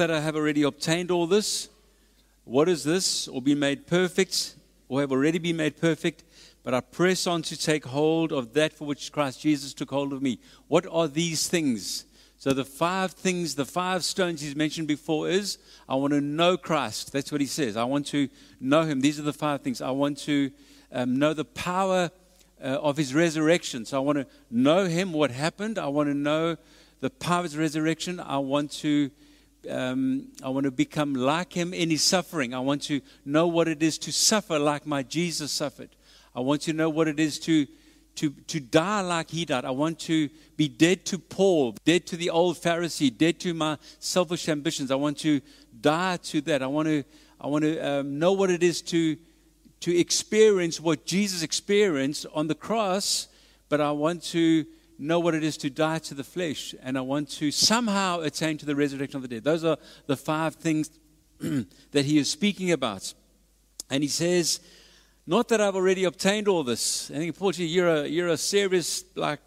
that I have already obtained all this. What is this? Or be made perfect, or have already been made perfect, but I press on to take hold of that for which Christ Jesus took hold of me. What are these things? So the five things, the five stones he's mentioned before is I want to know Christ. That's what he says. I want to know him. These are the five things. I want to um, know the power uh, of his resurrection. So I want to know him, what happened. I want to know the power of his resurrection. I want to um, I want to become like him in his suffering. I want to know what it is to suffer like my Jesus suffered. I want to know what it is to, to, to die like he died. I want to be dead to Paul, dead to the old Pharisee, dead to my selfish ambitions. I want to die to that. I want to, I want to um, know what it is to, to experience what Jesus experienced on the cross, but I want to know what it is to die to the flesh, and I want to somehow attain to the resurrection of the dead. Those are the five things that he is speaking about. And he says, Not that I've already obtained all this. I think, unfortunately, you're a, you're a serious, like,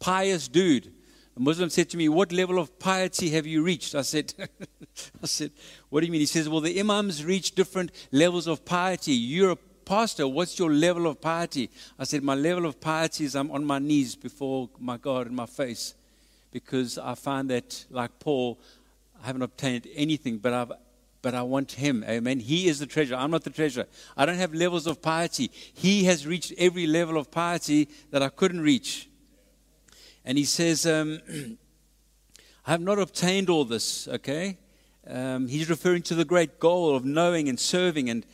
pious dude. A Muslim said to me, What level of piety have you reached? I said, I said, What do you mean? He says, Well, the Imams reach different levels of piety. You're a Pastor, what's your level of piety? I said, My level of piety is I'm on my knees before my God in my face because I find that, like Paul, I haven't obtained anything, but I've but I want him. Amen. He is the treasure. I'm not the treasure. I don't have levels of piety. He has reached every level of piety that I couldn't reach. And he says, um, I have not obtained all this, okay? Um, he's referring to the great goal of knowing and serving and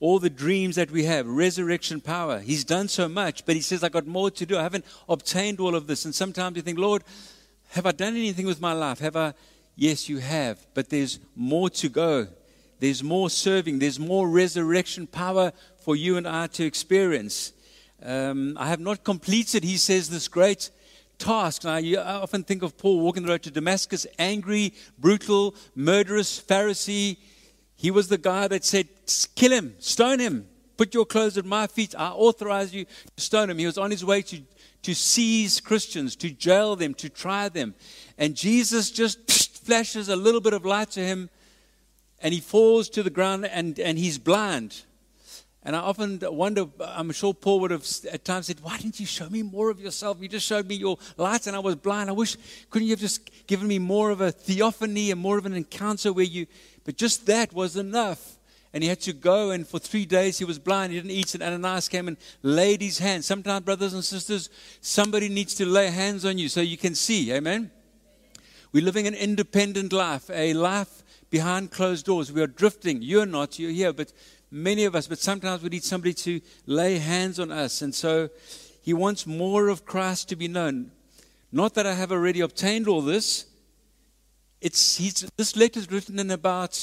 all the dreams that we have, resurrection power. He's done so much, but he says, I got more to do. I haven't obtained all of this. And sometimes you think, Lord, have I done anything with my life? Have I? Yes, you have, but there's more to go. There's more serving. There's more resurrection power for you and I to experience. Um, I have not completed, he says, this great task. Now, you, I often think of Paul walking the road to Damascus, angry, brutal, murderous Pharisee he was the guy that said, Kill him, stone him, put your clothes at my feet. I authorize you to stone him. He was on his way to, to seize Christians, to jail them, to try them. And Jesus just flashes a little bit of light to him, and he falls to the ground and, and he's blind. And I often wonder, I'm sure Paul would have at times said, Why didn't you show me more of yourself? You just showed me your light and I was blind. I wish, couldn't you have just given me more of a theophany and more of an encounter where you, but just that was enough. And he had to go, and for three days he was blind. He didn't eat, and Ananias came and laid his hands. Sometimes, brothers and sisters, somebody needs to lay hands on you so you can see. Amen? We're living an independent life, a life behind closed doors. We are drifting. You're not, you're here, but many of us, but sometimes we need somebody to lay hands on us. And so he wants more of Christ to be known. Not that I have already obtained all this, it's, he's, this letter is written in about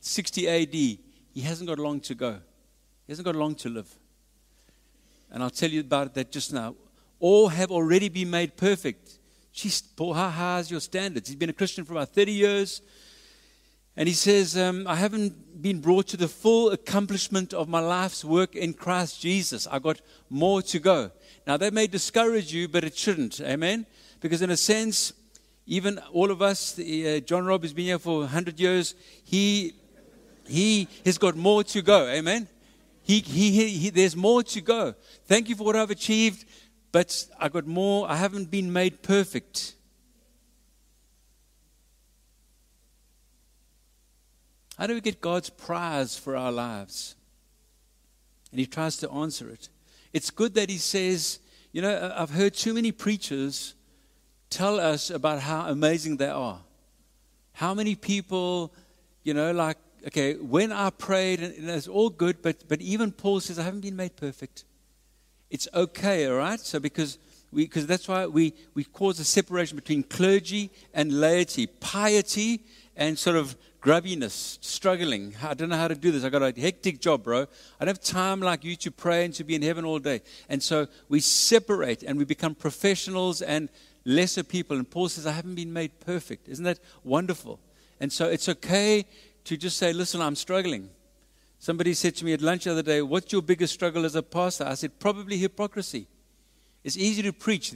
60 AD. He hasn't got long to go. He hasn't got long to live. And I'll tell you about that just now. All have already been made perfect. Jeez, Paul, how high is your standards? He's been a Christian for about 30 years. And he says, um, I haven't been brought to the full accomplishment of my life's work in Christ Jesus. I got more to go. Now, that may discourage you, but it shouldn't. Amen? Because, in a sense, even all of us, uh, John Robb has been here for 100 years, he, he has got more to go. Amen? He, he, he, there's more to go. Thank you for what I've achieved, but I got more. I haven't been made perfect. How do we get God's prize for our lives? And he tries to answer it. It's good that he says, you know, I've heard too many preachers tell us about how amazing they are. How many people, you know, like, okay, when I prayed, and it's all good, but, but even Paul says, I haven't been made perfect. It's okay, all right? So, because we, because that's why we, we cause a separation between clergy and laity, piety and sort of grubbiness, struggling. I don't know how to do this. I got a hectic job, bro. I don't have time like you to pray and to be in heaven all day. And so we separate and we become professionals and lesser people. And Paul says, I haven't been made perfect. Isn't that wonderful? And so it's okay to just say, listen, I'm struggling. Somebody said to me at lunch the other day, What's your biggest struggle as a pastor? I said, Probably hypocrisy. It's easy to preach.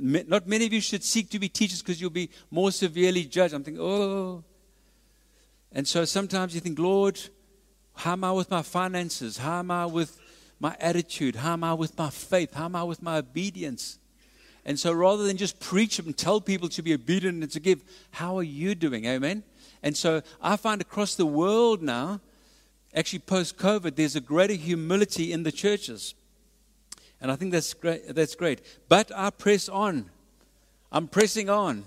Not many of you should seek to be teachers because you'll be more severely judged. I'm thinking, oh. And so sometimes you think, Lord, how am I with my finances? How am I with my attitude? How am I with my faith? How am I with my obedience? And so rather than just preach and tell people to be obedient and to give, how are you doing? Amen? And so I find across the world now, actually post COVID, there's a greater humility in the churches. And I think that's great. That's great. But I press on. I'm pressing on.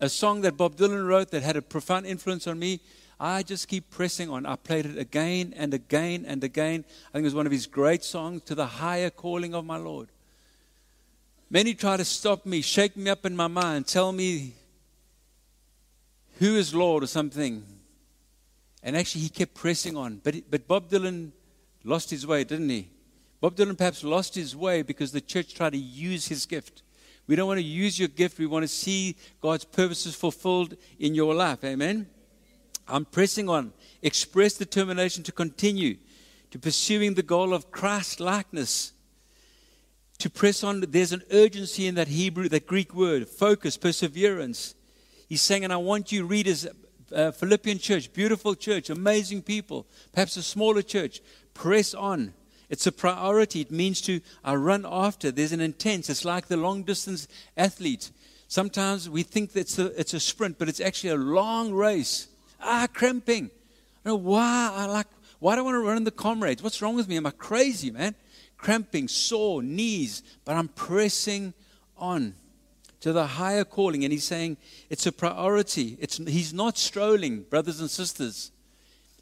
A song that Bob Dylan wrote that had a profound influence on me. I just keep pressing on. I played it again and again and again. I think it was one of his great songs, To the Higher Calling of My Lord. Many try to stop me, shake me up in my mind, tell me who is Lord or something. And actually, he kept pressing on. But, but Bob Dylan lost his way, didn't he? Bob Dylan perhaps lost his way because the church tried to use his gift. We don't want to use your gift. We want to see God's purposes fulfilled in your life. Amen. I'm pressing on. Express determination to continue to pursuing the goal of Christ likeness. To press on, there's an urgency in that Hebrew, that Greek word, focus, perseverance. He's saying, and I want you readers, uh, Philippian church, beautiful church, amazing people, perhaps a smaller church, press on. It's a priority. It means to uh, run after. There's an intent. It's like the long distance athlete. Sometimes we think that it's a, it's a sprint, but it's actually a long race. Ah, cramping. I know why I like why do I want to run the comrades? What's wrong with me? Am I crazy, man? Cramping, sore, knees, but I'm pressing on to the higher calling. And he's saying it's a priority. It's, he's not strolling, brothers and sisters.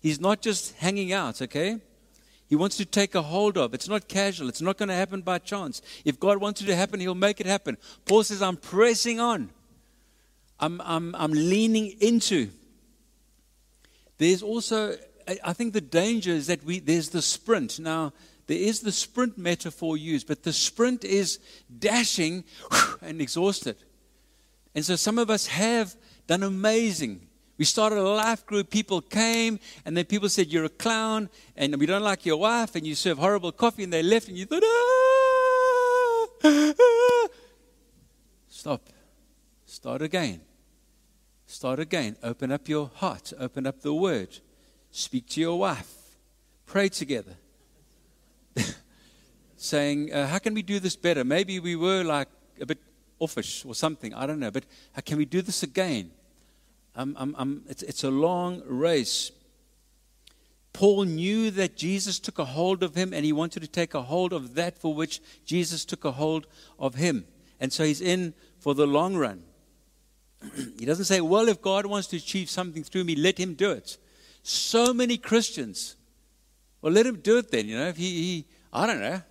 He's not just hanging out, okay? He wants to take a hold of. It's not casual. It's not going to happen by chance. If God wants it to happen, He'll make it happen. Paul says, I'm pressing on. I'm, I'm, I'm leaning into. There's also, I think the danger is that we, there's the sprint. Now, there is the sprint metaphor used, but the sprint is dashing and exhausted. And so some of us have done amazing we started a life group. People came, and then people said, You're a clown, and we don't like your wife, and you serve horrible coffee, and they left, and you thought, ah, ah. Stop. Start again. Start again. Open up your heart. Open up the word. Speak to your wife. Pray together. Saying, uh, How can we do this better? Maybe we were like a bit offish or something. I don't know. But how can we do this again? I'm, I'm, I'm, it's, it's a long race. Paul knew that Jesus took a hold of him and he wanted to take a hold of that for which Jesus took a hold of him. And so he's in for the long run. he doesn't say, well, if God wants to achieve something through me, let him do it. So many Christians, well, let him do it then. You know, if he, he I don't know.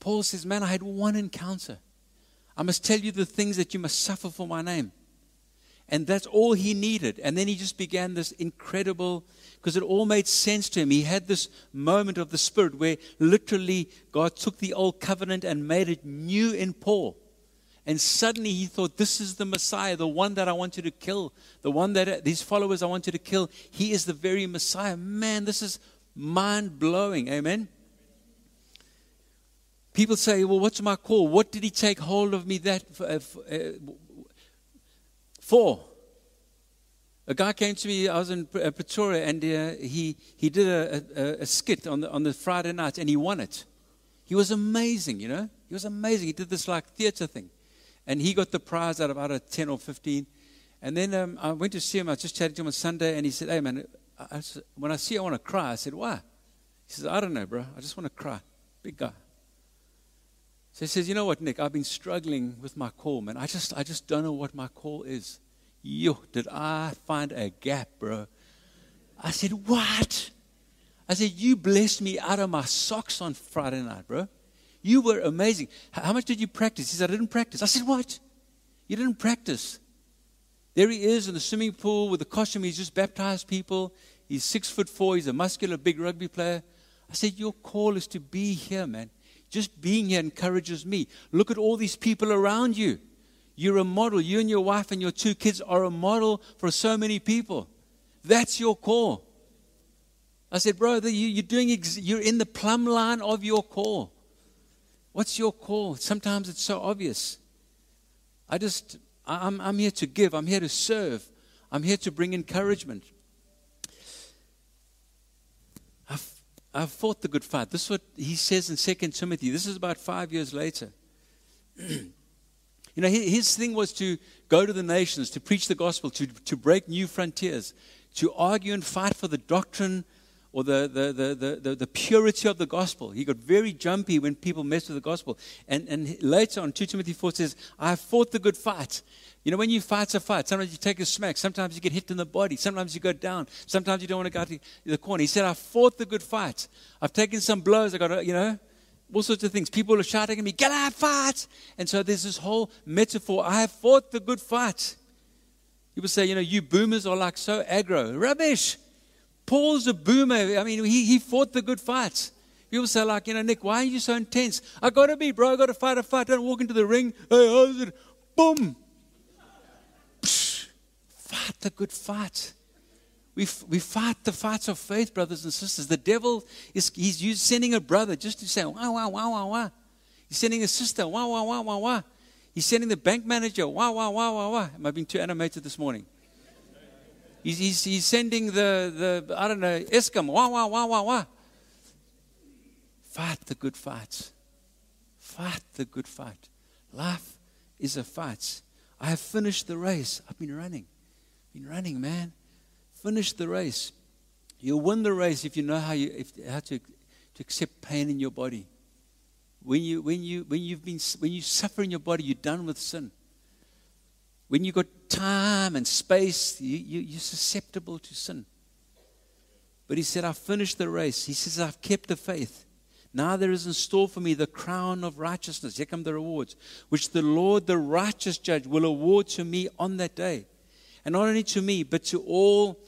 Paul says, man, I had one encounter. I must tell you the things that you must suffer for my name. And that's all he needed. And then he just began this incredible, because it all made sense to him. He had this moment of the Spirit where literally God took the old covenant and made it new in Paul. And suddenly he thought, This is the Messiah, the one that I wanted to kill, the one that these followers I wanted to kill. He is the very Messiah. Man, this is mind blowing. Amen. People say, Well, what's my call? What did he take hold of me that? Uh, uh, A guy came to me, I was in uh, Pretoria, and uh, he, he did a, a, a, skit on the, on the Friday night, and he won it. He was amazing, you know? He was amazing. He did this like theater thing. And he got the prize out of, out of 10 or 15. And then um, I went to see him. I was just chatting to him on Sunday, and he said, Hey, man, I, I, when I see you, I want to cry. I said, Why? He says, I don't know, bro. I just want to cry. Big guy. So he says, You know what, Nick? I've been struggling with my call, man. I just, I just don't know what my call is. Yo, did I find a gap, bro? I said, What? I said, You blessed me out of my socks on Friday night, bro. You were amazing. How much did you practice? He said, I didn't practice. I said, What? You didn't practice. There he is in the swimming pool with the costume. He's just baptized people. He's six foot four. He's a muscular, big rugby player. I said, Your call is to be here, man. Just being here encourages me. Look at all these people around you. You're a model. You and your wife and your two kids are a model for so many people. That's your call. I said, brother, you, are doing, ex- you're in the plumb line of your call. What's your call? Sometimes it's so obvious. I just, I'm, I'm here to give, I'm here to serve, I'm here to bring encouragement. I've, I've fought the good fight. This is what he says in 2 Timothy. This is about five years later. you know, his thing was to go to the nations, to preach the gospel, to, to break new frontiers, to argue and fight for the doctrine or the, the, the, the, the, purity of the gospel. He got very jumpy when people messed with the gospel. And, and later on, 2 Timothy 4 says, I fought the good fight. You know, when you fight a fight, sometimes you take a smack, sometimes you get hit in the body, sometimes you go down, sometimes you don't want to go to the corner. He said, I fought the good fight. I've taken some blows, I got, you know, all sorts of things. People are shouting at me, get out, fight. And so there's this whole metaphor. I have fought the good fight. People say, you know, you boomers are like so aggro. Rubbish. Paul's a boomer. I mean, he, he fought the good fights. People say, like, you know, Nick, why are you so intense? I got to be, bro. I got to fight a fight. Don't walk into the ring. Hey, how's it? Boom. Psh, fight the good fight. We, we fight the fights of faith, brothers and sisters. The devil is he's used, sending a brother just to say, wah, wah, wah, wah, wah. He's sending a sister, wah, wah, wah, wah, wah. He's sending the bank manager, wah, wah, wah, wah, wah. Am I being too animated this morning? He's, he's, he's sending the, the, I don't know, Eskom, wah, wah, wah, wah, wah. Fight the good fights. Fight the good fight. Life is a fight. I have finished the race. I've been running. Been running, man. Finish the race. You'll win the race if you know how, you, if, how to, to accept pain in your body. When you, when, you, when, you've been, when you suffer in your body, you're done with sin. When you've got time and space, you, you, you're susceptible to sin. But he said, I've finished the race. He says, I've kept the faith. Now there is in store for me the crown of righteousness. Here come the rewards, which the Lord, the righteous judge, will award to me on that day. And not only to me, but to all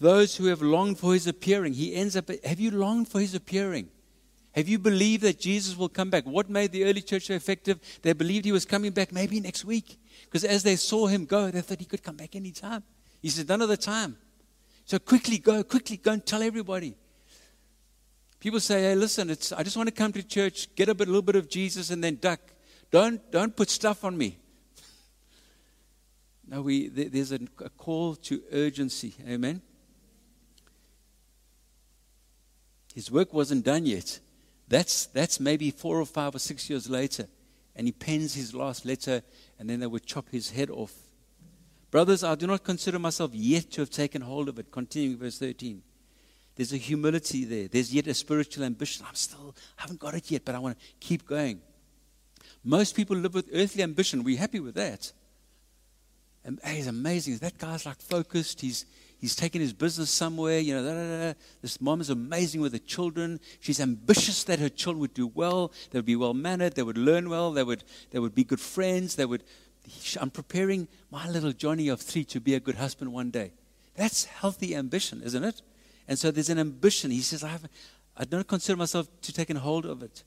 those who have longed for his appearing. He ends up, have you longed for his appearing? Have you believed that Jesus will come back? What made the early church so effective? They believed he was coming back maybe next week. Because as they saw him go, they thought he could come back anytime. He said, none of the time. So quickly go, quickly go and tell everybody. People say, hey, listen, it's, I just want to come to church, get a, bit, little bit of Jesus, and then duck. Don't, don't put stuff on me. No, we, there's a, a call to urgency. Amen. His work wasn't done yet. That's, that's maybe four or five or six years later. And he pens his last letter, and then they would chop his head off. Brothers, I do not consider myself yet to have taken hold of it. Continuing verse 13. There's a humility there. There's yet a spiritual ambition. I'm still, I haven't got it yet, but I want to keep going. Most people live with earthly ambition. We're happy with that. And hey, it's amazing. That guy's like focused. He's, he's taking his business somewhere. You know, da, da, da. this mom is amazing with the children. She's ambitious that her children would do well. They would be well mannered. They would learn well. They would, they would be good friends. They would. I'm preparing my little Johnny of three to be a good husband one day. That's healthy ambition, isn't it? And so there's an ambition. He says, I, have, I don't consider myself to taking hold of it.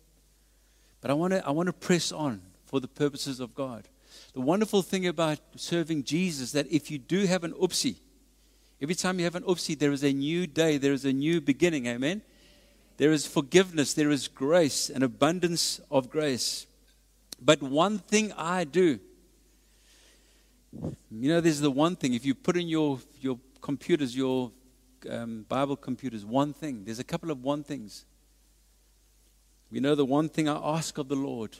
But I want to I want to press on for the purposes of God. The wonderful thing about serving Jesus that if you do have an oopsie, every time you have an oopsie, there is a new day, there is a new beginning. Amen. There is forgiveness, there is grace, an abundance of grace. But one thing I do, you know, there's the one thing. If you put in your, your computers, your um, Bible computers, one thing. There's a couple of one things. We know the one thing I ask of the Lord,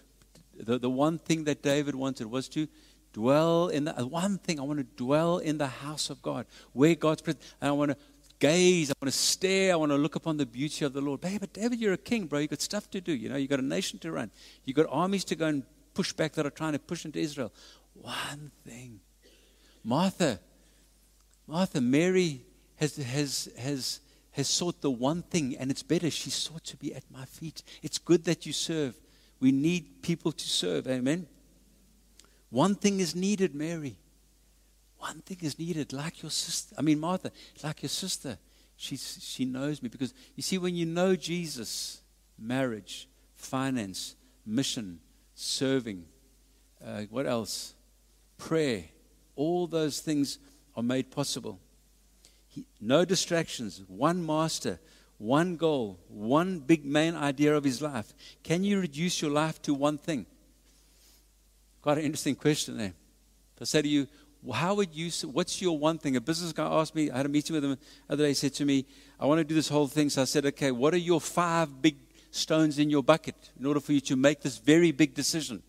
the, the one thing that David wanted was to dwell in the one thing I want to dwell in the house of God, where God's presence, and I want to gaze, I want to stare, I want to look upon the beauty of the Lord. Hey, but David, you're a king, bro. You've got stuff to do. You know, you've got a nation to run. You've got armies to go and push back that are trying to push into Israel. One thing. Martha, Martha, Mary has, has, has, has sought the one thing, and it's better. She sought to be at my feet. It's good that you serve. We need people to serve. Amen. One thing is needed, Mary. One thing is needed, like your sister. I mean, Martha, like your sister. She's, she knows me. Because you see, when you know Jesus, marriage, finance, mission, serving, uh, what else? Prayer, all those things are made possible. He, no distractions, one master, one goal, one big main idea of his life. Can you reduce your life to one thing? Quite an interesting question there. I say to you, how would you, what's your one thing? A business guy asked me, I had a meeting with him the other day, he said to me, I want to do this whole thing. So I said, okay, what are your five big stones in your bucket in order for you to make this very big decision?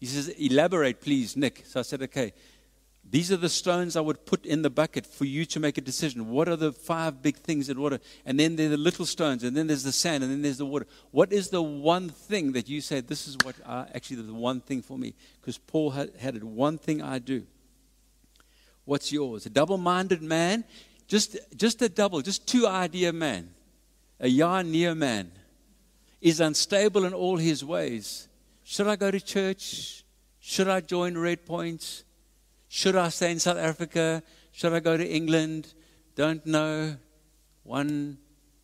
He says, elaborate, please, Nick. So I said, okay, these are the stones I would put in the bucket for you to make a decision. What are the five big things in water? And then there are the little stones, and then there's the sand, and then there's the water. What is the one thing that you say, this is what I, actually the one thing for me? Because Paul had, had it, one thing I do. What's yours? A double minded man, just, just a double, just two idea man, a yah near man, is unstable in all his ways. Should I go to church? Should I join Red Points? Should I stay in South Africa? Should I go to England? Don't know. One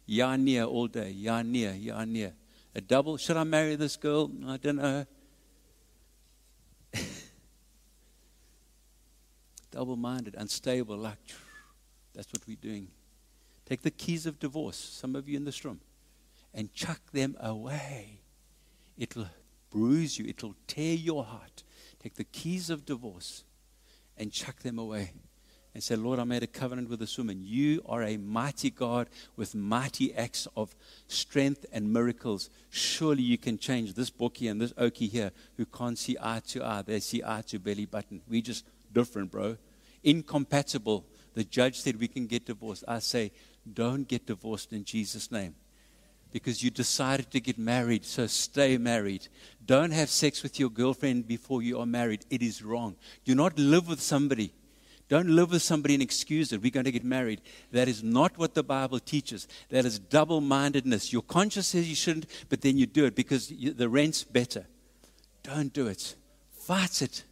yarnia all day. Yarnia, yarnia. A double. Should I marry this girl? I don't know. Double minded, unstable, like that's what we're doing. Take the keys of divorce, some of you in this room, and chuck them away. It'll bruise you, it'll tear your heart. Take the keys of divorce and chuck them away and say, Lord, I made a covenant with this woman. You are a mighty God with mighty acts of strength and miracles. Surely you can change this bookie and this okie here who can't see eye to eye. They see eye to belly button. We just different, bro. Incompatible. The judge said we can get divorced. I say, don't get divorced in Jesus' name because you decided to get married, so stay married. Don't have sex with your girlfriend before you are married. It is wrong. Do not live with somebody. Don't live with somebody and excuse it. We're going to get married. That is not what the Bible teaches. That is double mindedness. Your conscience says you shouldn't, but then you do it because you, the rent's better. Don't do it. Fight it.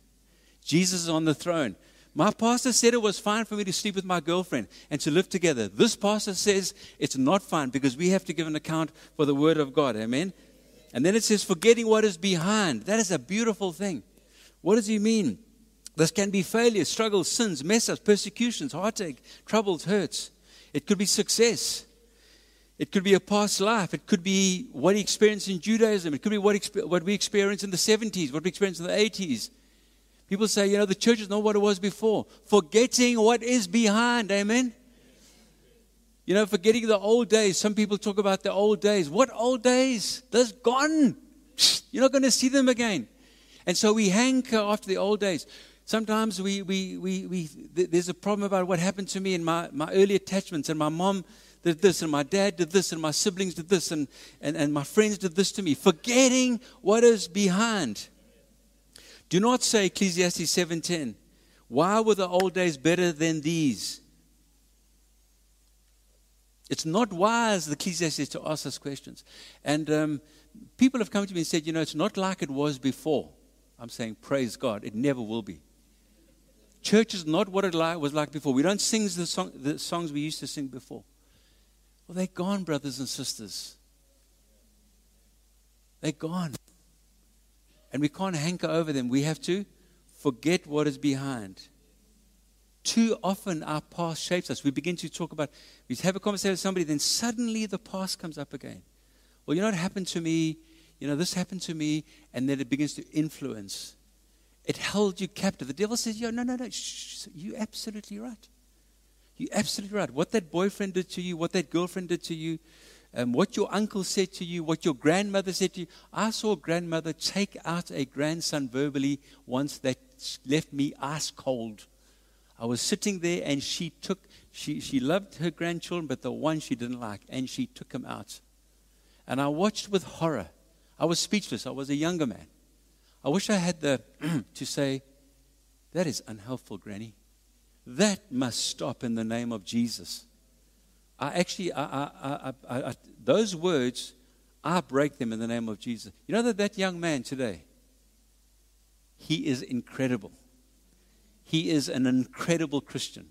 Jesus is on the throne. My pastor said it was fine for me to sleep with my girlfriend and to live together. This pastor says it's not fine because we have to give an account for the word of God. Amen. And then it says, forgetting what is behind. That is a beautiful thing. What does he mean? This can be failures, struggles, sins, mess ups, persecutions, heartache, troubles, hurts. It could be success. It could be a past life. It could be what he experienced in Judaism. It could be what, what we experienced in the 70s, what we experienced in the 80s. People say, you know, the church is not what it was before. Forgetting what is behind. Amen. You know, forgetting the old days. Some people talk about the old days. What old days? That's gone. You're not going to see them again. And so we hanker after the old days. Sometimes we, we, we, we, there's a problem about what happened to me in my, my early attachments, and my mom did this, and my dad did this, and my siblings did this, and, and, and my friends did this to me. Forgetting what is behind. Do not say Ecclesiastes 7:10. Why were the old days better than these? It's not wise, the Ecclesiastes, to ask us questions. And um, people have come to me and said, you know, it's not like it was before. I'm saying, praise God, it never will be. Church is not what it was like before. We don't sing the, song, the songs we used to sing before. Well, they're gone, brothers and sisters. They're gone and we can't hanker over them. We have to forget what is behind. Too often our past shapes us. We begin to talk about, we have a conversation with somebody, then suddenly the past comes up again. Well, you know what happened to me? You know, this happened to me, and then it begins to influence. It held you captive. The devil says, Yo, no, no, no, shh, you're absolutely right. You're absolutely right. What that boyfriend did to you, what that girlfriend did to you, um, what your uncle said to you, what your grandmother said to you. I saw grandmother take out a grandson verbally once that left me ice cold. I was sitting there and she took, she, she loved her grandchildren, but the one she didn't like, and she took him out. And I watched with horror. I was speechless. I was a younger man. I wish I had the to say, that is unhelpful, Granny. That must stop in the name of Jesus. I actually, I, I, those words, I break them in the name of Jesus. You know that that young man today, he is incredible. He is an incredible Christian.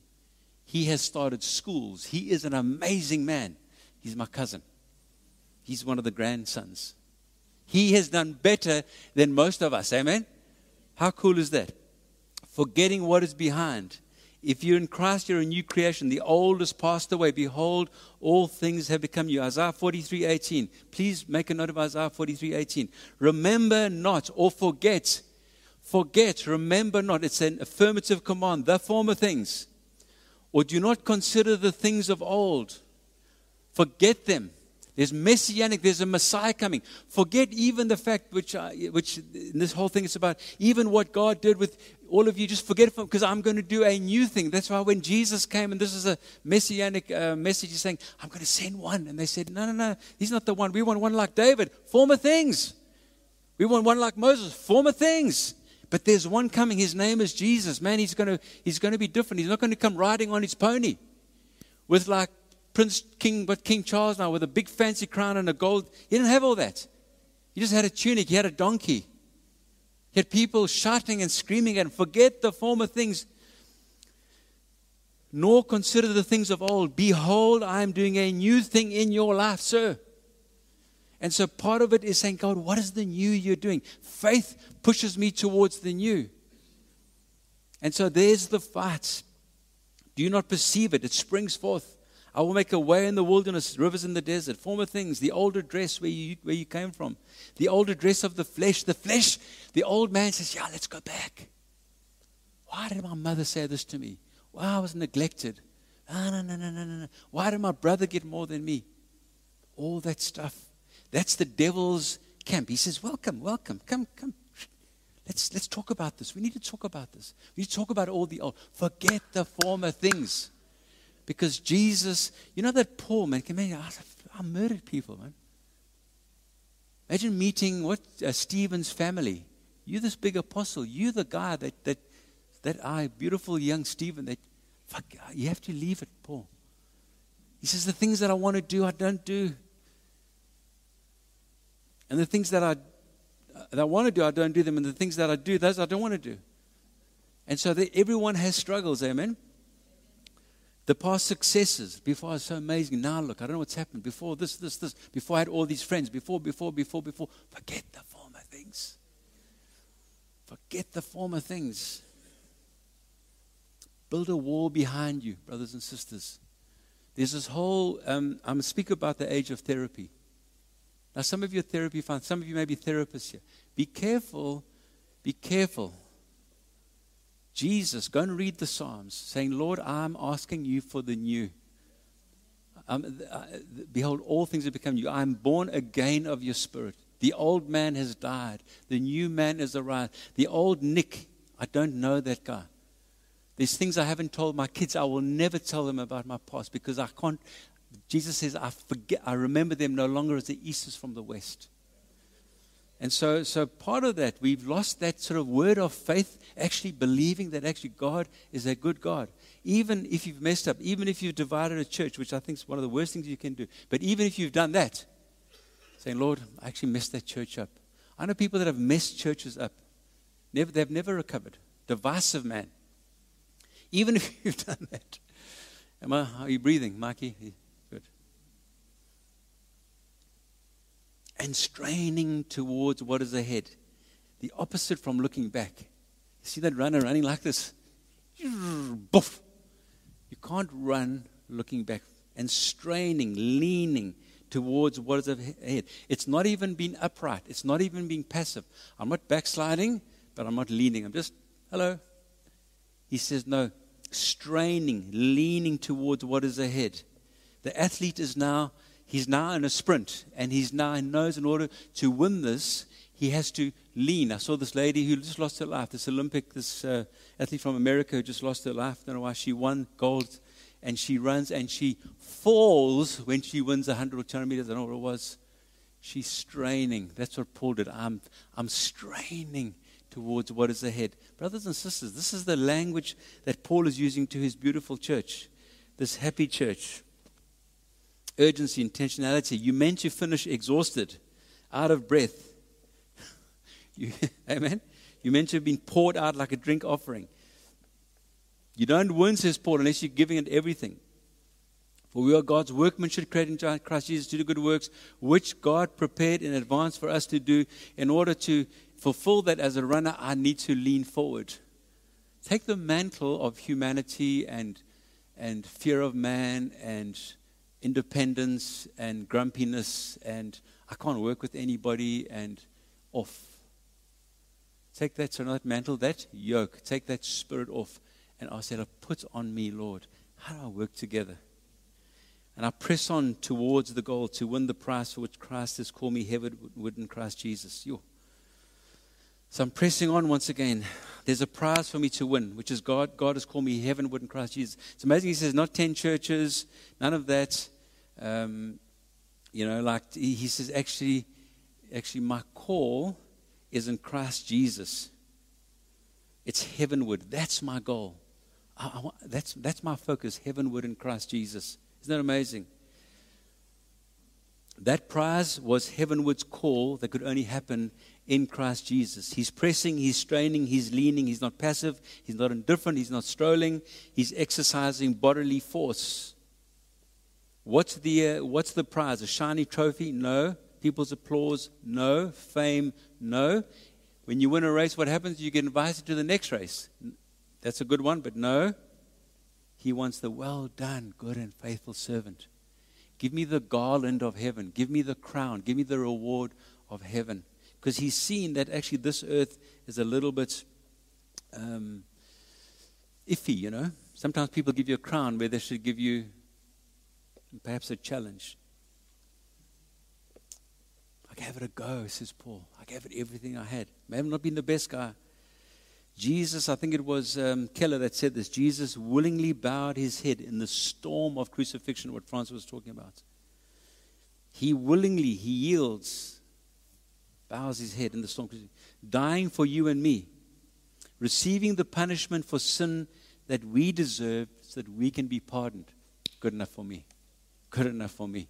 He has started schools. He is an amazing man. He's my cousin. He's one of the grandsons. He has done better than most of us. Amen? How cool is that? Forgetting what is behind If you're in Christ, you're a new creation. The old has passed away. Behold, all things have become new. Isaiah 43 18. Please make a note of Isaiah 43 18. Remember not or forget. Forget, remember not. It's an affirmative command. The former things. Or do not consider the things of old. Forget them. There's messianic, there's a Messiah coming. Forget even the fact which, I, which this whole thing is about, even what God did with all of you, just forget it because I'm going to do a new thing. That's why when Jesus came, and this is a messianic uh, message, he's saying, I'm going to send one. And they said, No, no, no, he's not the one. We want one like David, former things. We want one like Moses, former things. But there's one coming. His name is Jesus. Man, he's going to, he's going to be different. He's not going to come riding on his pony with like Prince King, but King Charles now with a big fancy crown and a gold. He didn't have all that. He just had a tunic. He had a donkey. He had people shouting and screaming and forget the former things, nor consider the things of old. Behold, I am doing a new thing in your life, sir. And so part of it is saying, God, what is the new you're doing? Faith pushes me towards the new. And so there's the fight. Do you not perceive it? It springs forth. I will make a way in the wilderness, rivers in the desert, former things, the old address where you, where you came from, the old address of the flesh. The flesh, the old man says, Yeah, let's go back. Why did my mother say this to me? Why I was neglected. Ah, no, no, no, no, no. Why did my brother get more than me? All that stuff. That's the devil's camp. He says, Welcome, welcome, come, come. Let's, let's talk about this. We need to talk about this. We need to talk about all the old. Forget the former things. Because Jesus, you know that Paul, man, can man, I, ah, I murdered people, man. Imagine meeting what uh, Stephen's family. You're this big apostle. You're the guy that that that I, beautiful young Stephen, that fuck, uh, you have to leave it, Paul. He says the things that I want to do, I don't do, and the things that I uh, that I want to do, I don't do them, and the things that I do, those I don't want to do. And so that everyone has struggles, amen. The past successes, before was so amazing. Now look, I don't know what's happened. Before this, this, this, before I had all these friends, before, before, before, before. Forget the former things. Forget the former things. Build a wall behind you, brothers and sisters. There's this whole, um, I'm speak about the age of therapy. Now, some of you are therapy fans, some of you may be therapists here. Be careful, be careful Jesus, go and read the Psalms, saying, Lord, I'm asking you for the new. Um, uh, behold, all things have become new. I'm born again of your spirit. The old man has died. The new man is arrived. The old Nick, I don't know that guy. There's things I haven't told my kids. I will never tell them about my past because I can't. Jesus says, I forget, I remember them no longer as the east is from the west. And so, so part of that, we've lost that sort of word of faith, actually believing that actually God is a good God. Even if you've messed up, even if you've divided a church, which I think is one of the worst things you can do, but even if you've done that, saying, Lord, I actually messed that church up. I know people that have messed churches up. Never, they've never recovered. Divisive man. Even if you've done that. Am I, are you breathing, Mikey? And straining towards what is ahead. The opposite from looking back. You see that runner running like this? Boof. You can't run looking back and straining, leaning towards what is ahead. It's not even being upright. It's not even being passive. I'm not backsliding, but I'm not leaning. I'm just, hello. He says, no, straining, leaning towards what is ahead. The athlete is now he's now in a sprint and he's now he knows in order to win this he has to lean. I saw this lady who just lost her life this olympic this uh, athlete from america who just lost her life. I don't know why. She won gold and she runs and she falls when she wins 100 or 200 meters. I don't know what it was. She's straining. That's what paul did. I'm, I'm straining towards what is ahead. Brothers and sisters this is the language that paul is using to his beautiful church this happy church urgency, intentionality. You meant to finish exhausted, out of breath. you, amen? You meant to have been poured out like a drink offering. You don't win, says Paul, unless you're giving it everything. For we are God's workmanship created in Christ Jesus to do good works, which God prepared in advance for us to do. In order to fulfill that as a runner, I need to lean forward. take the mantle of humanity and, and fear of man and independence and grumpiness and I can't work with anybody and off. Take that, so that mantle, that yoke, take that spirit off and I said, put on me, Lord. How do I work together? And I press on towards the goal to win the prize for which Christ has called me heavenward in Christ Jesus. Yo. So I'm pressing on once again. There's a prize for me to win, which is God. God has called me heavenward in Christ Jesus. It's amazing. He says, not 10 churches, none of that. Um, you know, like he says, actually, actually, my call is in Christ Jesus. It's heavenward. That's my goal. I, I, that's, that's my focus, heavenward in Christ Jesus. Isn't that amazing? That prize was heavenward's call that could only happen in Christ Jesus. He's pressing, he's straining, he's leaning, he's not passive, he's not indifferent, he's not strolling, he's exercising bodily force. What's the, uh, what's the prize? A shiny trophy? No. People's applause? No. Fame? No. When you win a race, what happens? You get invited to the next race. That's a good one, but no. He wants the well done, good and faithful servant. Give me the garland of heaven. Give me the crown. Give me the reward of heaven. Because he's seen that actually this earth is a little bit um, iffy, you know. Sometimes people give you a crown where they should give you perhaps a challenge. I gave it a go, says Paul. I gave it everything I had. May have not been the best guy. Jesus, I think it was um, Keller that said this Jesus willingly bowed his head in the storm of crucifixion, what Francis was talking about. He willingly, he yields, bows his head in the storm, dying for you and me, receiving the punishment for sin that we deserve so that we can be pardoned. Good enough for me. Good enough for me.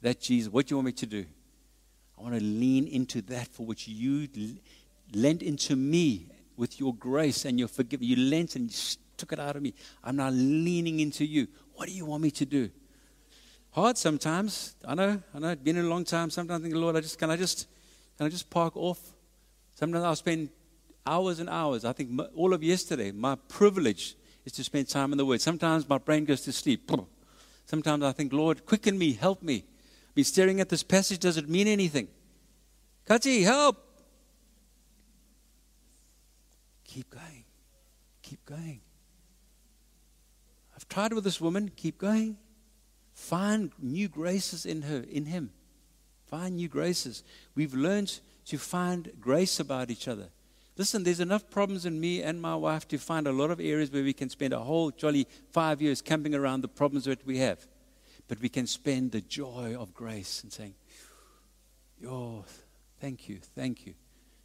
That Jesus, what do you want me to do? I want to lean into that for which you lent into me with your grace and your forgiveness. You lent and you took it out of me. I'm now leaning into you. What do you want me to do? Hard sometimes. I know. I know. It's been a long time. Sometimes I think, Lord, I just can I just can I just park off? Sometimes I'll spend hours and hours. I think all of yesterday, my privilege is to spend time in the Word. Sometimes my brain goes to sleep. Sometimes I think, Lord, quicken me, help me. I've been staring at this passage. Does it mean anything? Kati, help. Keep going. Keep going. I've tried with this woman. Keep going. Find new graces in her, in him. Find new graces. We've learned to find grace about each other. Listen, there's enough problems in me and my wife to find a lot of areas where we can spend a whole jolly five years camping around the problems that we have. But we can spend the joy of grace and saying, Oh, thank you, thank you.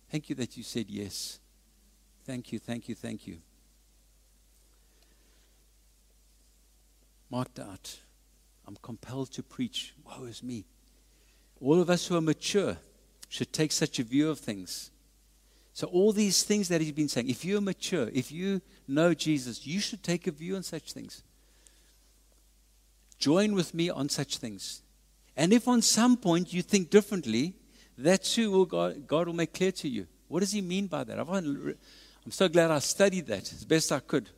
Thank you that you said yes. Thank you, thank you, thank you. Marked out. I'm compelled to preach. Woe is me. All of us who are mature should take such a view of things. So, all these things that he's been saying, if you're mature, if you know Jesus, you should take a view on such things. Join with me on such things. And if on some point you think differently, that too will God, God will make clear to you. What does he mean by that? I've I'm so glad I studied that as best I could.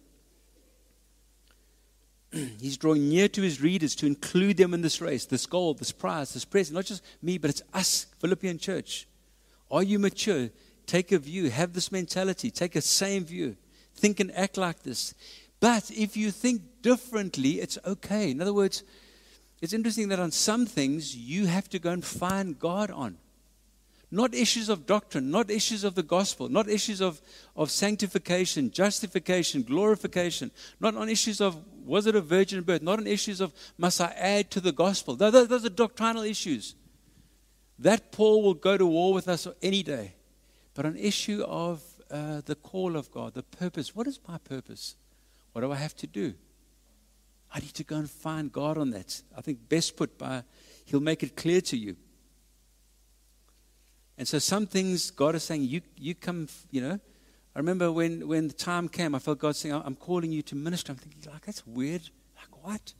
He's drawing near to his readers to include them in this race, this goal, this prize, this present. Not just me, but it's us, Philippian church. Are you mature? Take a view. Have this mentality. Take a same view. Think and act like this. But if you think differently, it's okay. In other words, it's interesting that on some things you have to go and find God on. Not issues of doctrine, not issues of the gospel, not issues of, of sanctification, justification, glorification, not on issues of was it a virgin birth, not on issues of must I add to the gospel. Those, those are doctrinal issues. That Paul will go to war with us any day. But an issue of uh, the call of God, the purpose. What is my purpose? What do I have to do? I need to go and find God on that. I think best put by, He'll make it clear to you. And so some things God is saying, you, you come, you know. I remember when, when the time came, I felt God saying, I'm calling you to minister. I'm thinking, like, that's weird. Like, what?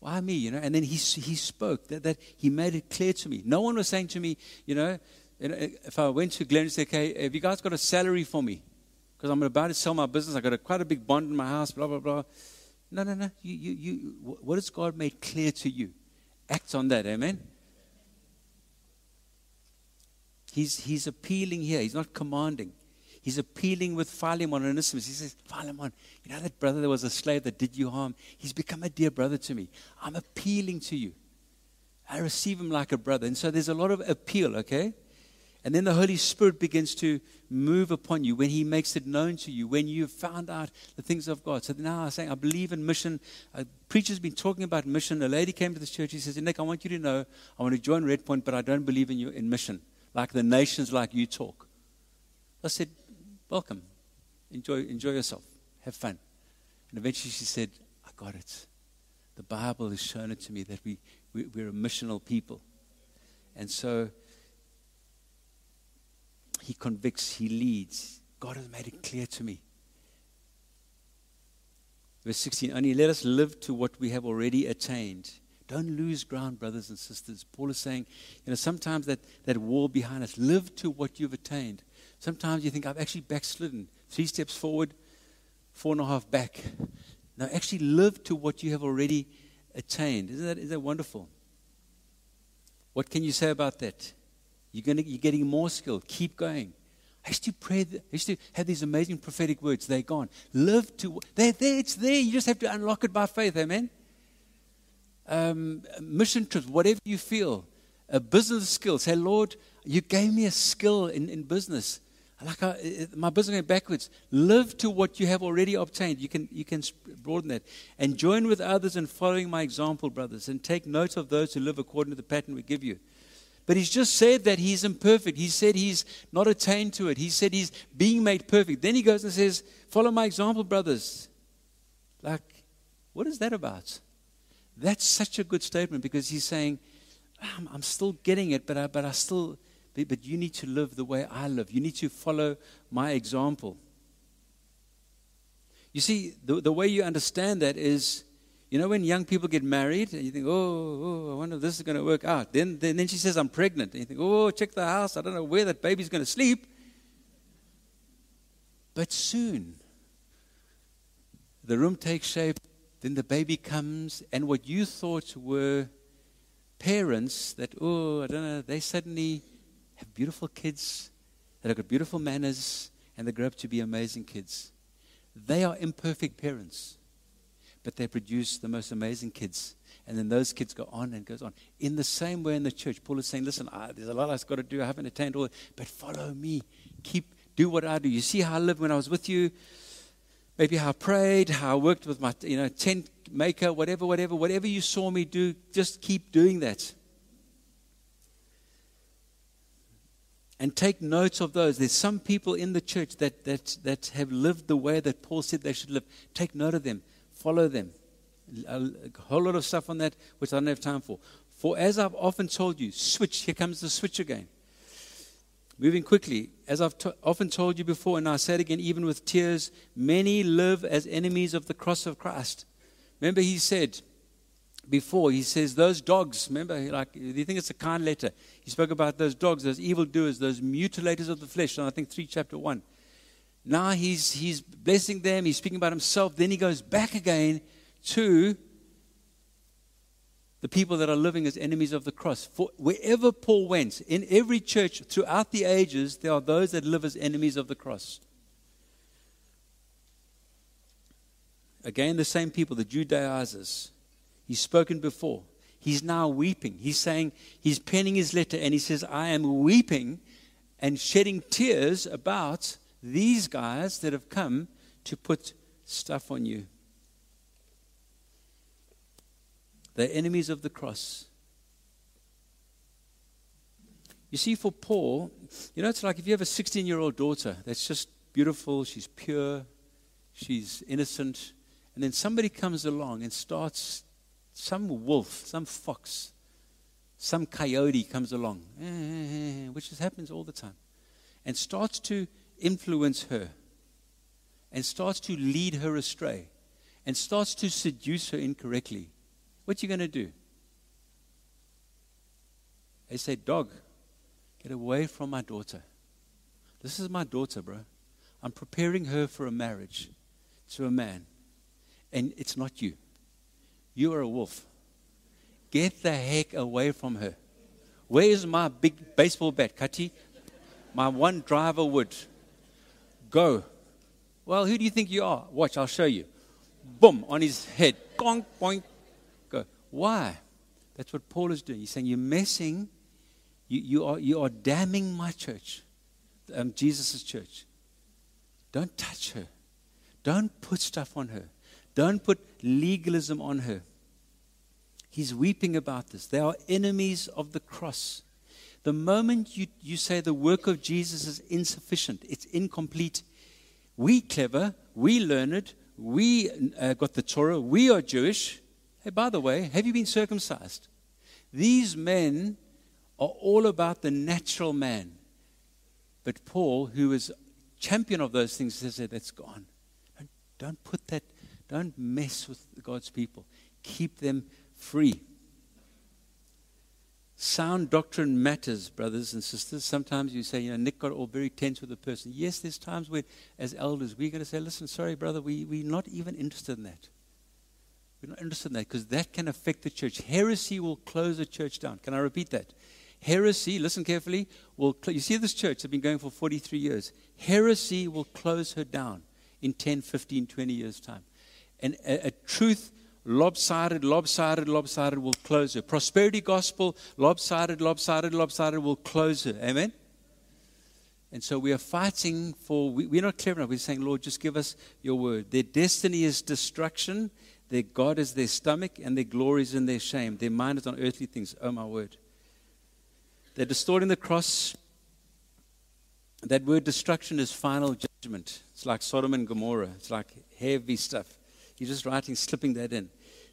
Why me? You know, and then he, he spoke, that, that he made it clear to me. No one was saying to me, you know, if I went to Glenn and said, okay, have you guys got a salary for me? because I'm about to sell my business. I got a, quite a big bond in my house, blah, blah, blah. No, no, no. You, you, you, what has God made clear to you? Act on that, amen? He's, he's appealing here. He's not commanding. He's appealing with Philemon and Onesimus. He says, Philemon, you know that brother that was a slave that did you harm? He's become a dear brother to me. I'm appealing to you. I receive him like a brother. And so there's a lot of appeal, okay? And then the Holy Spirit begins to move upon you when He makes it known to you, when you've found out the things of God. So now I'm saying, I believe in mission. A preacher's been talking about mission. A lady came to this church. He says, Nick, I want you to know I want to join Red Point, but I don't believe in you in mission like the nations like you talk. I said, Welcome. Enjoy, enjoy yourself. Have fun. And eventually she said, I got it. The Bible has shown it to me that we, we, we're a missional people. And so he convicts, he leads. God has made it clear to me. Verse 16 Only let us live to what we have already attained. Don't lose ground, brothers and sisters. Paul is saying, you know, sometimes that, that wall behind us, live to what you've attained. Sometimes you think, I've actually backslidden. Three steps forward, four and a half back. Now, actually live to what you have already attained. Isn't that, isn't that wonderful? What can you say about that? You're, gonna, you're getting more skill. Keep going. I used to pray, I used to have these amazing prophetic words. They're gone. Live to, they're there, it's there. You just have to unlock it by faith. Amen? Um, mission trips, whatever you feel, a business skill. Say, Lord, you gave me a skill in, in business. Like I, my business going backwards. Live to what you have already obtained. You can, you can broaden that. And join with others in following my example, brothers. And take note of those who live according to the pattern we give you. But he's just said that he's imperfect. He said he's not attained to it. He said he's being made perfect. Then he goes and says, Follow my example, brothers. Like, what is that about? That's such a good statement because he's saying, I'm, I'm still getting it, but I, but I still, but you need to live the way I live. You need to follow my example. You see, the, the way you understand that is, you know, when young people get married and you think, oh, oh I wonder if this is going to work out. Then, then, then she says, I'm pregnant. And you think, oh, check the house. I don't know where that baby's going to sleep. But soon, the room takes shape then the baby comes, and what you thought were parents that, oh, I don't know, they suddenly have beautiful kids that have got beautiful manners, and they grow up to be amazing kids. They are imperfect parents, but they produce the most amazing kids. And then those kids go on and goes on. In the same way in the church, Paul is saying, listen, there's a lot I've got to do. I haven't attained all, but follow me. Keep, do what I do. You see how I lived when I was with you? Maybe how I prayed, how I worked with my, you know, tent maker, whatever, whatever, whatever you saw me do, just keep doing that. And take notes of those. There's some people in the church that, that, that have lived the way that Paul said they should live. Take note of them, follow them. A, a whole lot of stuff on that, which I don't have time for. For as I've often told you, switch, here comes the switch again. Moving quickly, as I've often told you before, and I say it again, even with tears, many live as enemies of the cross of Christ. Remember, he said before, he says, those dogs, remember, like, do you think it's a kind letter? He spoke about those dogs, those evildoers, those mutilators of the flesh, and I think 3 chapter 1. Now he's, he's blessing them, he's speaking about himself, then he goes back again to the people that are living as enemies of the cross. For wherever Paul went, in every church throughout the ages, there are those that live as enemies of the cross. Again, the same people, the Judaizers. He's spoken before. He's now weeping. He's saying, he's penning his letter, and he says, I am weeping and shedding tears about these guys that have come to put stuff on you. They're enemies of the cross. You see, for Paul, you know, it's like if you have a 16 year old daughter that's just beautiful, she's pure, she's innocent, and then somebody comes along and starts, some wolf, some fox, some coyote comes along, eh, which happens all the time, and starts to influence her, and starts to lead her astray, and starts to seduce her incorrectly. What you going to do? They say, Dog, get away from my daughter. This is my daughter, bro. I'm preparing her for a marriage to a man, and it's not you. You are a wolf. Get the heck away from her. Where is my big baseball bat, Kati? My one driver wood. Go. Well, who do you think you are? Watch, I'll show you. Boom, on his head. Gong, boing. Why? That's what Paul is doing. He's saying, You're messing, you, you, are, you are damning my church, um, Jesus' church. Don't touch her. Don't put stuff on her. Don't put legalism on her. He's weeping about this. They are enemies of the cross. The moment you, you say the work of Jesus is insufficient, it's incomplete, we clever, we learned, we uh, got the Torah, we are Jewish. Hey, by the way, have you been circumcised? These men are all about the natural man. But Paul, who is champion of those things, says that that's gone. Don't, don't put that, don't mess with God's people. Keep them free. Sound doctrine matters, brothers and sisters. Sometimes you say, you know, Nick got all very tense with the person. Yes, there's times where, as elders, we're going to say, listen, sorry, brother, we, we're not even interested in that. We're not interested in that because that can affect the church. Heresy will close a church down. Can I repeat that? Heresy, listen carefully, will cl- you see this church has been going for 43 years. Heresy will close her down in 10, 15, 20 years' time. And a, a truth lopsided, lopsided, lopsided will close her. Prosperity gospel, lopsided, lopsided, lopsided will close her. Amen? And so we are fighting for, we, are not clever enough. We're saying, Lord, just give us your word. Their destiny is destruction, their God is their stomach, and their glory is in their shame. Their mind is on earthly things. Oh, my word. They're distorting the cross. That word destruction is final judgment. It's like Sodom and Gomorrah, it's like heavy stuff. He's just writing, slipping that in.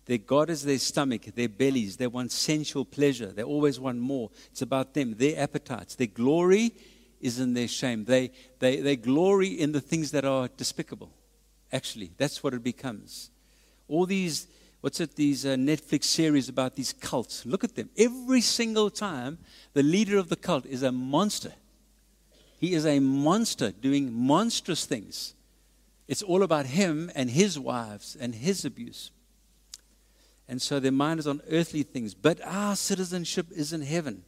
Their God is their stomach, their bellies. They want sensual pleasure. They always want more. It's about them, their appetites. Their glory is in their shame. They, they, they glory in the things that are despicable. Actually, that's what it becomes. All these, what's it, these uh, Netflix series about these cults. Look at them. Every single time, the leader of the cult is a monster. He is a monster doing monstrous things. It's all about him and his wives and his abuse. And so their mind is on earthly things. But our citizenship is in heaven.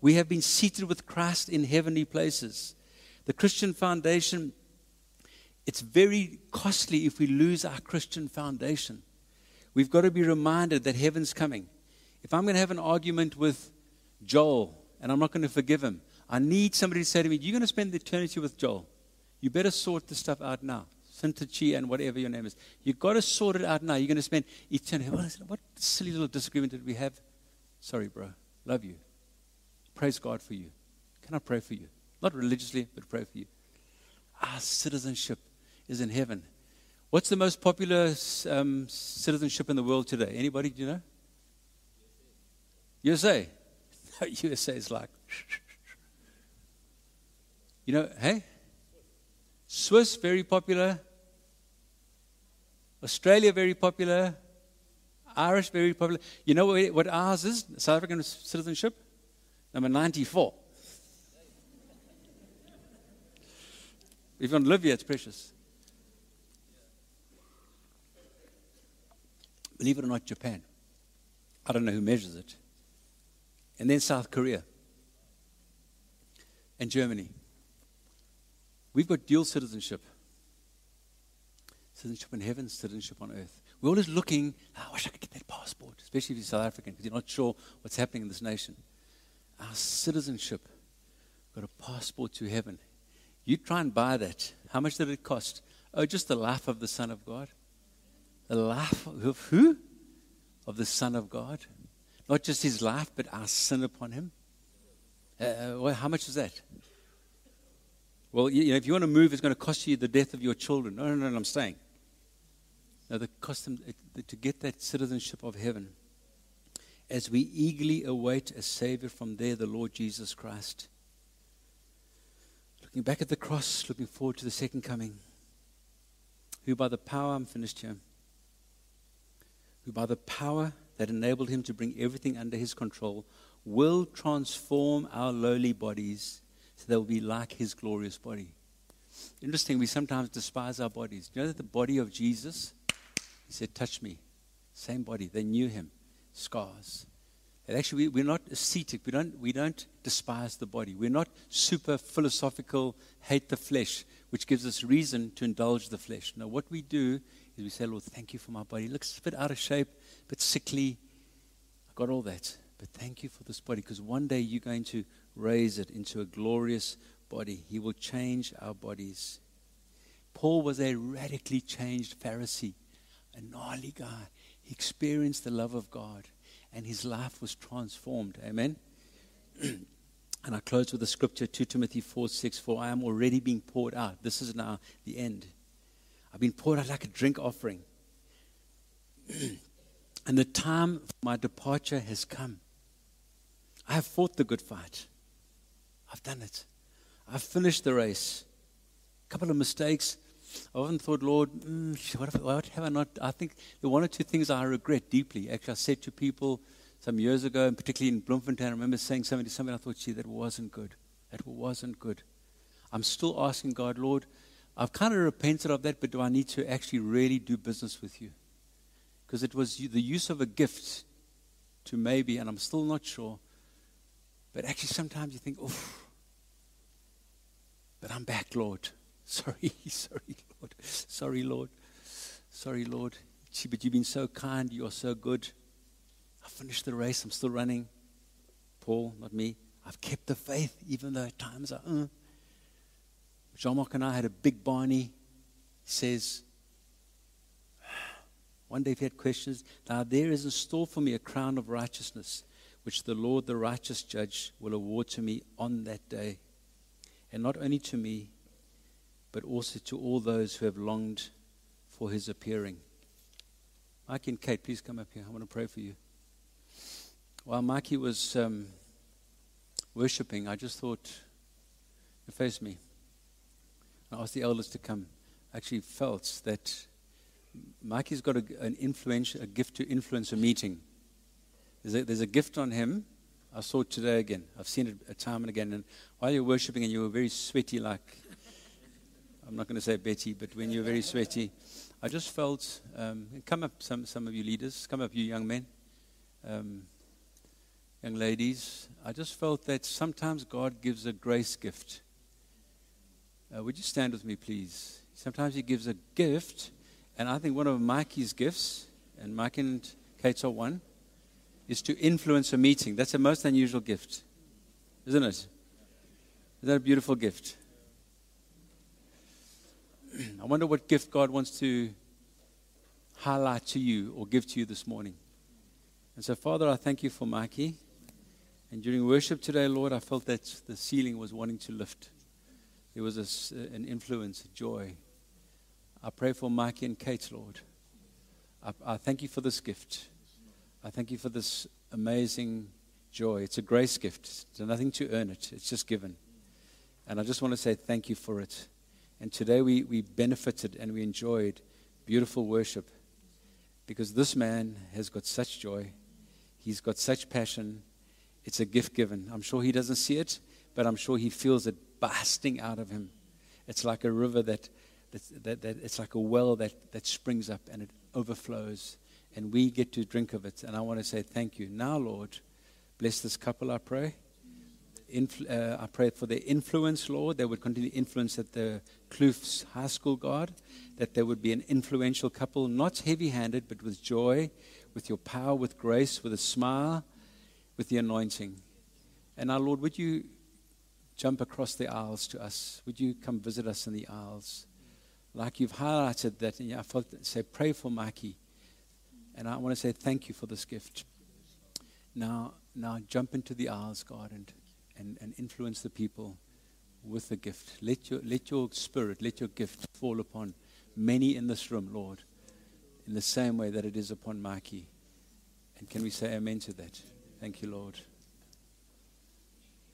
We have been seated with Christ in heavenly places. The Christian foundation, it's very costly if we lose our Christian foundation. We've got to be reminded that heaven's coming. If I'm going to have an argument with Joel and I'm not going to forgive him, I need somebody to say to me, You're going to spend eternity with Joel. You better sort this stuff out now. Syntyche and whatever your name is. You've got to sort it out now. You're going to spend eternity. What, is, what silly little disagreement did we have? Sorry, bro. Love you. Praise God for you. Can I pray for you? Not religiously, but pray for you. Our citizenship is in heaven. What's the most popular um, citizenship in the world today? Anybody, do you know? USA. USA is like, you know, hey? Swiss, very popular. Australia, very popular. Irish, very popular. You know what what ours is? South African citizenship? Number 94. if you want to live here, it's precious. Believe it or not, Japan. I don't know who measures it. And then South Korea. And Germany. We've got dual citizenship citizenship in heaven, citizenship on earth. We're always looking, oh, I wish I could get that passport, especially if you're South African, because you're not sure what's happening in this nation. Our citizenship, got a passport to heaven. You try and buy that. How much did it cost? Oh, just the life of the Son of God. The life of who? Of the Son of God. Not just his life, but our sin upon him. Uh, well, how much is that? Well, you know, if you want to move, it's going to cost you the death of your children. No, no, no, I'm staying. Now, the cost them to get that citizenship of heaven as we eagerly await a Savior from there, the Lord Jesus Christ. Looking back at the cross, looking forward to the second coming, who by the power, I'm finished here, who by the power that enabled him to bring everything under his control will transform our lowly bodies so they'll be like his glorious body. Interesting, we sometimes despise our bodies. Do you know that the body of Jesus, he said, touch me. Same body. They knew him. Scars. And actually, we, are not ascetic. We don't, we don't despise the body. We're not super philosophical, hate the flesh, which gives us reason to indulge the flesh. No, what we do is we say, Lord, thank you for my body. It looks a bit out of shape, a bit sickly. I got all that. But thank you for this body because one day you're going to raise it into a glorious body. He will change our bodies. Paul was a radically changed Pharisee, a gnarly guy. He experienced the love of God and his life was transformed. Amen. and I close with the scripture 2 Timothy 4 6 For I am already being poured out. This is now the end. I've been poured out like a drink offering. and the time for my departure has come. I have fought the good fight. I've done it. I've finished the race. A couple of mistakes. I often thought, Lord, mm, what, have, what, have, I not? I think the one or two things I regret deeply. Actually, I said to people some years ago, and particularly in Bloemfontein, I remember saying something to somebody, I thought, gee, that wasn't good. That wasn't good. I'm still asking God, Lord, I've kind of repented of that, but do I need to actually really do business with you? Because it was the use of a gift to maybe, and I'm still not sure, but actually sometimes you think, oh, but I'm back, Lord. Sorry, sorry, Lord. Sorry, Lord. Sorry, Lord. But you've been so kind. You're so good. I finished the race. I'm still running. Paul, not me. I've kept the faith, even though at times I. Uh. Marc and I had a big Barney. He says, one day if you had questions, now there is in store for me a crown of righteousness, which the Lord, the righteous judge, will award to me on that day. And not only to me, but also to all those who have longed for his appearing. Mike and Kate, please come up here. I want to pray for you. While Mikey was um, worshiping, I just thought, face me. I asked the elders to come. Actually felt that Mikey's got a, an influence, a gift to influence a meeting. There's a, there's a gift on him. I saw it today again. I've seen it time and again. And while you're worshiping and you were very sweaty, like I'm not going to say Betty, but when you're very sweaty, I just felt, um, come up, some, some of you leaders, come up, you young men, um, young ladies. I just felt that sometimes God gives a grace gift. Uh, would you stand with me, please? Sometimes He gives a gift, and I think one of Mikey's gifts, and Mike and Kate are one, is to influence a meeting. That's a most unusual gift, isn't it? Is that a beautiful gift? I wonder what gift God wants to highlight to you or give to you this morning. And so, Father, I thank you for Mikey. And during worship today, Lord, I felt that the ceiling was wanting to lift. There was a, an influence, a joy. I pray for Mikey and Kate, Lord. I, I thank you for this gift. I thank you for this amazing joy. It's a grace gift. There's nothing to earn it, it's just given. And I just want to say thank you for it. And today we, we benefited and we enjoyed beautiful worship because this man has got such joy. He's got such passion. It's a gift given. I'm sure he doesn't see it, but I'm sure he feels it bursting out of him. It's like a river that, that, that, that it's like a well that, that springs up and it overflows. And we get to drink of it. And I want to say thank you. Now, Lord, bless this couple, I pray influ- uh, I pray for their influence, Lord. They would continue influence at the Kloofs High School, God. That they would be an influential couple, not heavy handed, but with joy, with your power, with grace, with a smile, with the anointing. And our Lord, would you jump across the aisles to us? Would you come visit us in the aisles? Like you've highlighted that, and I felt say, pray for Mikey. And I want to say thank you for this gift. Now, now jump into the aisles, God, and and, and influence the people with the gift. Let your, let your spirit, let your gift fall upon many in this room, Lord, in the same way that it is upon Mikey. And can we say amen to that? Thank you, Lord.